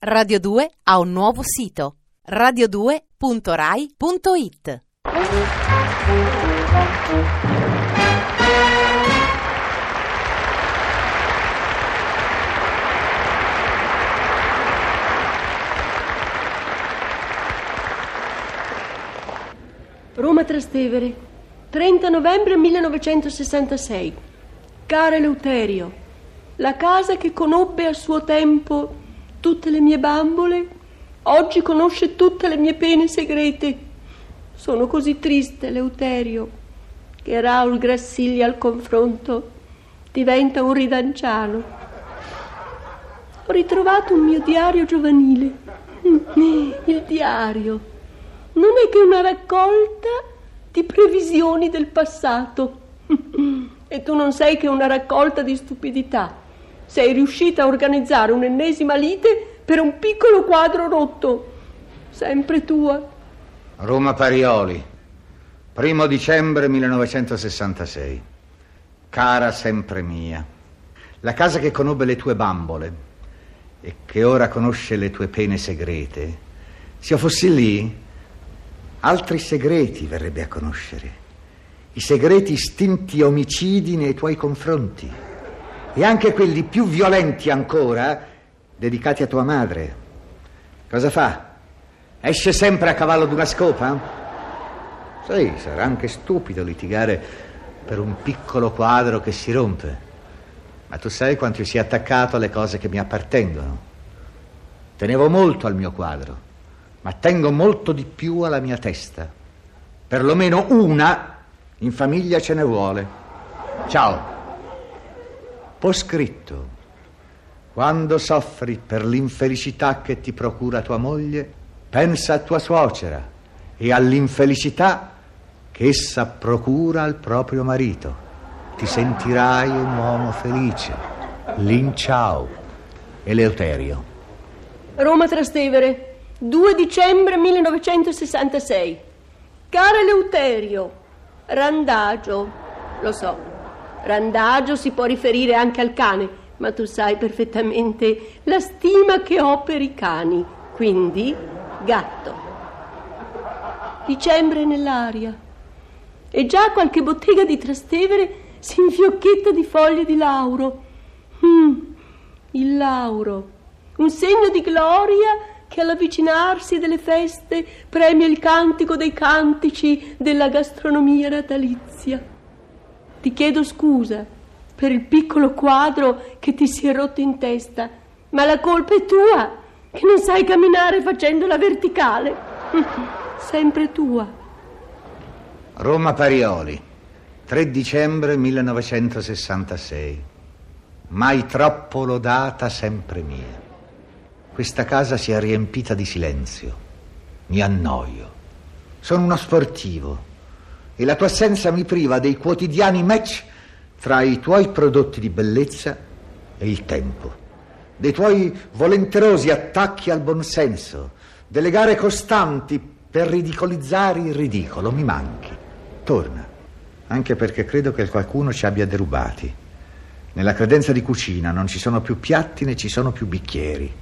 Radio 2 ha un nuovo sito radio2.rai.it Roma Trastevere, 30 novembre 1966. Cara Eleuterio, la casa che conobbe a suo tempo tutte le mie bambole, oggi conosce tutte le mie pene segrete. Sono così triste, Eleuterio, che Raul Grassiglia al confronto diventa un ridanciano. Ho ritrovato un mio diario giovanile. Il diario non è che una raccolta di previsioni del passato. E tu non sei che una raccolta di stupidità. Sei riuscita a organizzare un'ennesima lite per un piccolo quadro rotto. Sempre tua. Roma Parioli, primo dicembre 1966. Cara sempre mia, la casa che conobbe le tue bambole e che ora conosce le tue pene segrete, se io fossi lì, altri segreti verrebbe a conoscere. I segreti istinti omicidi nei tuoi confronti e anche quelli più violenti ancora dedicati a tua madre. Cosa fa? Esce sempre a cavallo d'una scopa? Sì, sarà anche stupido litigare per un piccolo quadro che si rompe. Ma tu sai quanto io sia attaccato alle cose che mi appartengono. Tenevo molto al mio quadro, ma tengo molto di più alla mia testa. Perlomeno una in famiglia ce ne vuole. Ciao. Poscritto. Quando soffri per l'infelicità che ti procura tua moglie, pensa a tua suocera e all'infelicità che essa procura al proprio marito. Ti sentirai un uomo felice. Lin Ciao. Eleuterio. Roma Trastevere, 2 dicembre 1966. Caro Eleuterio, randagio, lo so, randagio si può riferire anche al cane, ma tu sai perfettamente la stima che ho per i cani, quindi gatto. Dicembre nell'aria e già qualche bottega di Trastevere si infiocchetta di foglie di lauro. Mm, il lauro, un segno di gloria che all'avvicinarsi delle feste premia il cantico dei cantici della gastronomia natalizia. Ti chiedo scusa per il piccolo quadro che ti si è rotto in testa, ma la colpa è tua, che non sai camminare facendo la verticale. Sempre tua. Roma Parioli, 3 dicembre 1966. Mai troppo lodata, sempre mia. Questa casa si è riempita di silenzio. Mi annoio. Sono uno sportivo e la tua assenza mi priva dei quotidiani match tra i tuoi prodotti di bellezza e il tempo, dei tuoi volenterosi attacchi al buonsenso, delle gare costanti per ridicolizzare il ridicolo. Mi manchi. Torna, anche perché credo che qualcuno ci abbia derubati. Nella credenza di cucina non ci sono più piatti né ci sono più bicchieri.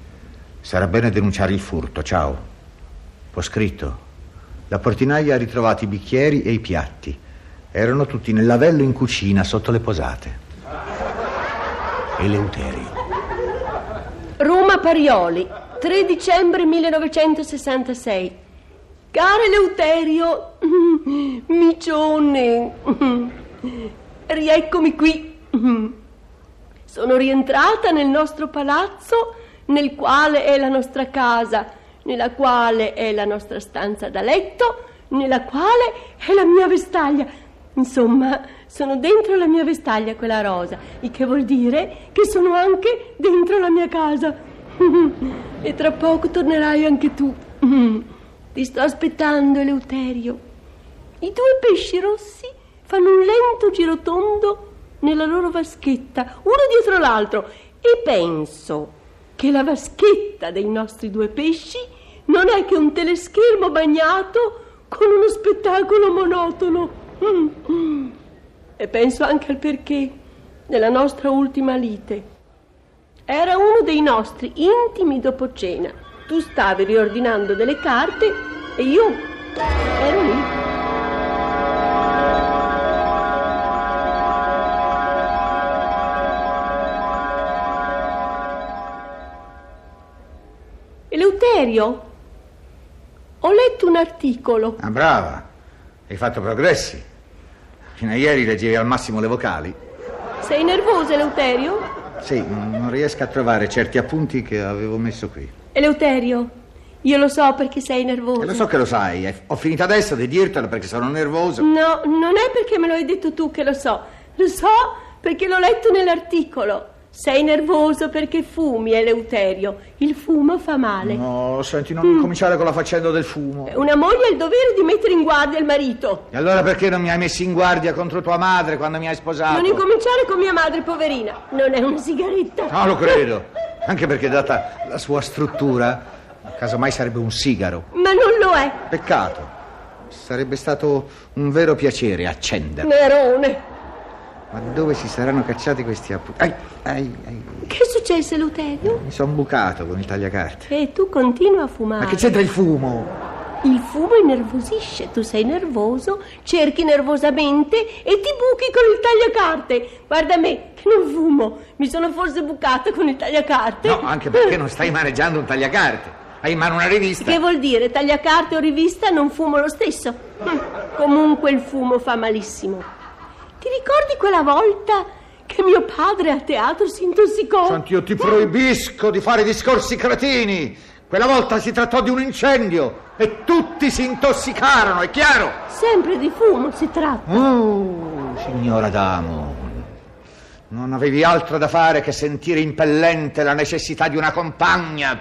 Sarà bene denunciare il furto. Ciao. Ho scritto. La portinaia ha ritrovato i bicchieri e i piatti. Erano tutti nel lavello in cucina sotto le posate. Eleuterio. Roma Parioli, 3 dicembre 1966. Caro Eleuterio, micione, rieccomi qui. Sono rientrata nel nostro palazzo, nel quale è la nostra casa, nella quale è la nostra stanza da letto, nella quale è la mia vestaglia. Insomma, sono dentro la mia vestaglia quella rosa, il che vuol dire che sono anche dentro la mia casa. e tra poco tornerai anche tu. Ti sto aspettando, Eleuterio. I due pesci rossi fanno un lento giro tondo nella loro vaschetta, uno dietro l'altro, e penso che la vaschetta dei nostri due pesci non è che un teleschermo bagnato con uno spettacolo monotono. E penso anche al perché della nostra ultima lite. Era uno dei nostri intimi dopo cena. Tu stavi riordinando delle carte e io ero lì. Eleuterio, ho letto un articolo. Ah, brava, hai fatto progressi. Fino a ieri leggevi al massimo le vocali. Sei nervoso, Eleuterio? Sì, non riesco a trovare certi appunti che avevo messo qui. Eleuterio, io lo so perché sei nervoso. E lo so che lo sai, eh. ho finito adesso di dirtelo perché sono nervoso. No, non è perché me lo hai detto tu che lo so. Lo so perché l'ho letto nell'articolo. Sei nervoso perché fumi, Eleuterio. Il fumo fa male. No, senti, non mm. cominciare con la faccenda del fumo. Una moglie ha il dovere di mettere in guardia il marito. E allora perché non mi hai messo in guardia contro tua madre quando mi hai sposato? Non incominciare con mia madre, poverina. Non è una sigaretta. No, lo credo. Anche perché, data la sua struttura, casomai sarebbe un sigaro. Ma non lo è. Peccato. Sarebbe stato un vero piacere accenderlo. Nerone. Ma dove si saranno cacciati questi appunti? Ai, ai, ai. Che è successo, Eleuterio? Mi sono bucato con il tagliacarte. E tu continua a fumare. Ma che c'entra il fumo? Il fumo innervosisce, tu sei nervoso, cerchi nervosamente e ti buchi con il tagliacarte. Guarda me, che non fumo, mi sono forse bucata con il tagliacarte. No, anche perché non stai maneggiando un tagliacarte. Hai in mano una rivista. Che vuol dire? Tagliacarte o rivista non fumo lo stesso. Hm, comunque il fumo fa malissimo. Ti ricordi quella volta che mio padre a teatro si intossicò? Sant'io ti proibisco di fare discorsi cretini. Quella volta si trattò di un incendio e tutti si intossicarono, è chiaro? Sempre di fumo si tratta. Oh, signora Damo, non avevi altro da fare che sentire impellente la necessità di una compagna.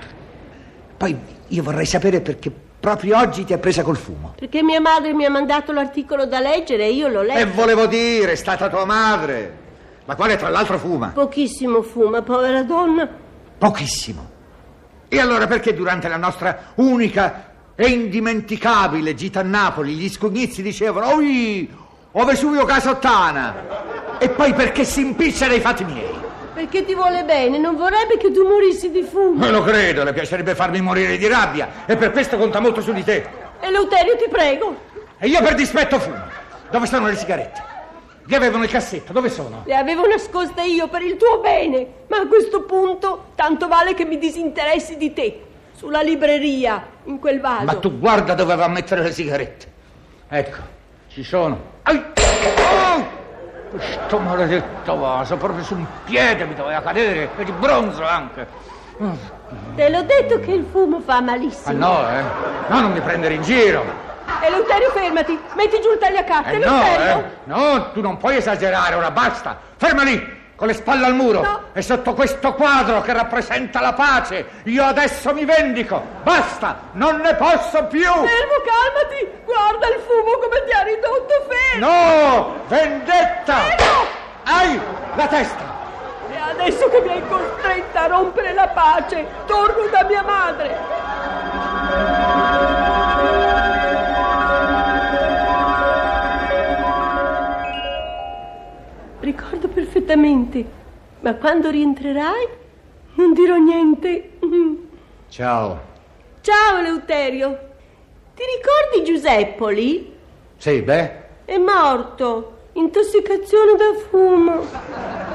Poi io vorrei sapere perché Proprio oggi ti ha presa col fumo. Perché mia madre mi ha mandato l'articolo da leggere e io l'ho letto. E volevo dire, è stata tua madre, la quale tra l'altro fuma. Pochissimo fuma, povera donna. Pochissimo. E allora perché durante la nostra unica e indimenticabile gita a Napoli gli scugnizi dicevano Oi, o Vesuvio Casottana? E poi perché si impiccia dei fatti miei? Perché ti vuole bene, non vorrebbe che tu morissi di fumo. Me lo credo, le piacerebbe farmi morire di rabbia e per questo conta molto su di te. Eleuterio, ti prego. E io per dispetto fumo. Dove sono le sigarette? Le avevo nel cassetto, dove sono? Le avevo nascoste io per il tuo bene, ma a questo punto tanto vale che mi disinteressi di te. Sulla libreria, in quel vaso. Ma tu guarda dove va a mettere le sigarette. Ecco, ci sono. Ai! Questo maledetto vaso, proprio su un piede mi doveva cadere, e di bronzo anche. Te l'ho detto che il fumo fa malissimo. Ah no, eh? No, non mi prendere in giro. Eleuterio, fermati, metti giù il tagliacarte, eh Eleuterio. No, eh? no, tu non puoi esagerare, ora basta. Ferma lì! Con le spalle al muro. No. e sotto questo quadro che rappresenta la pace io adesso mi vendico. Basta non ne posso più. Fermo calmati. Guarda il fumo come ti ha ridotto fermo. No vendetta. Fermo. Hai la testa. E adesso che mi hai costretta a rompere la pace torno da mia madre perfettamente, ma quando rientrerai non dirò niente. Ciao. Ciao Eleuterio. Ti ricordi Giuseppoli? Sì, beh. È morto, intossicazione da fumo.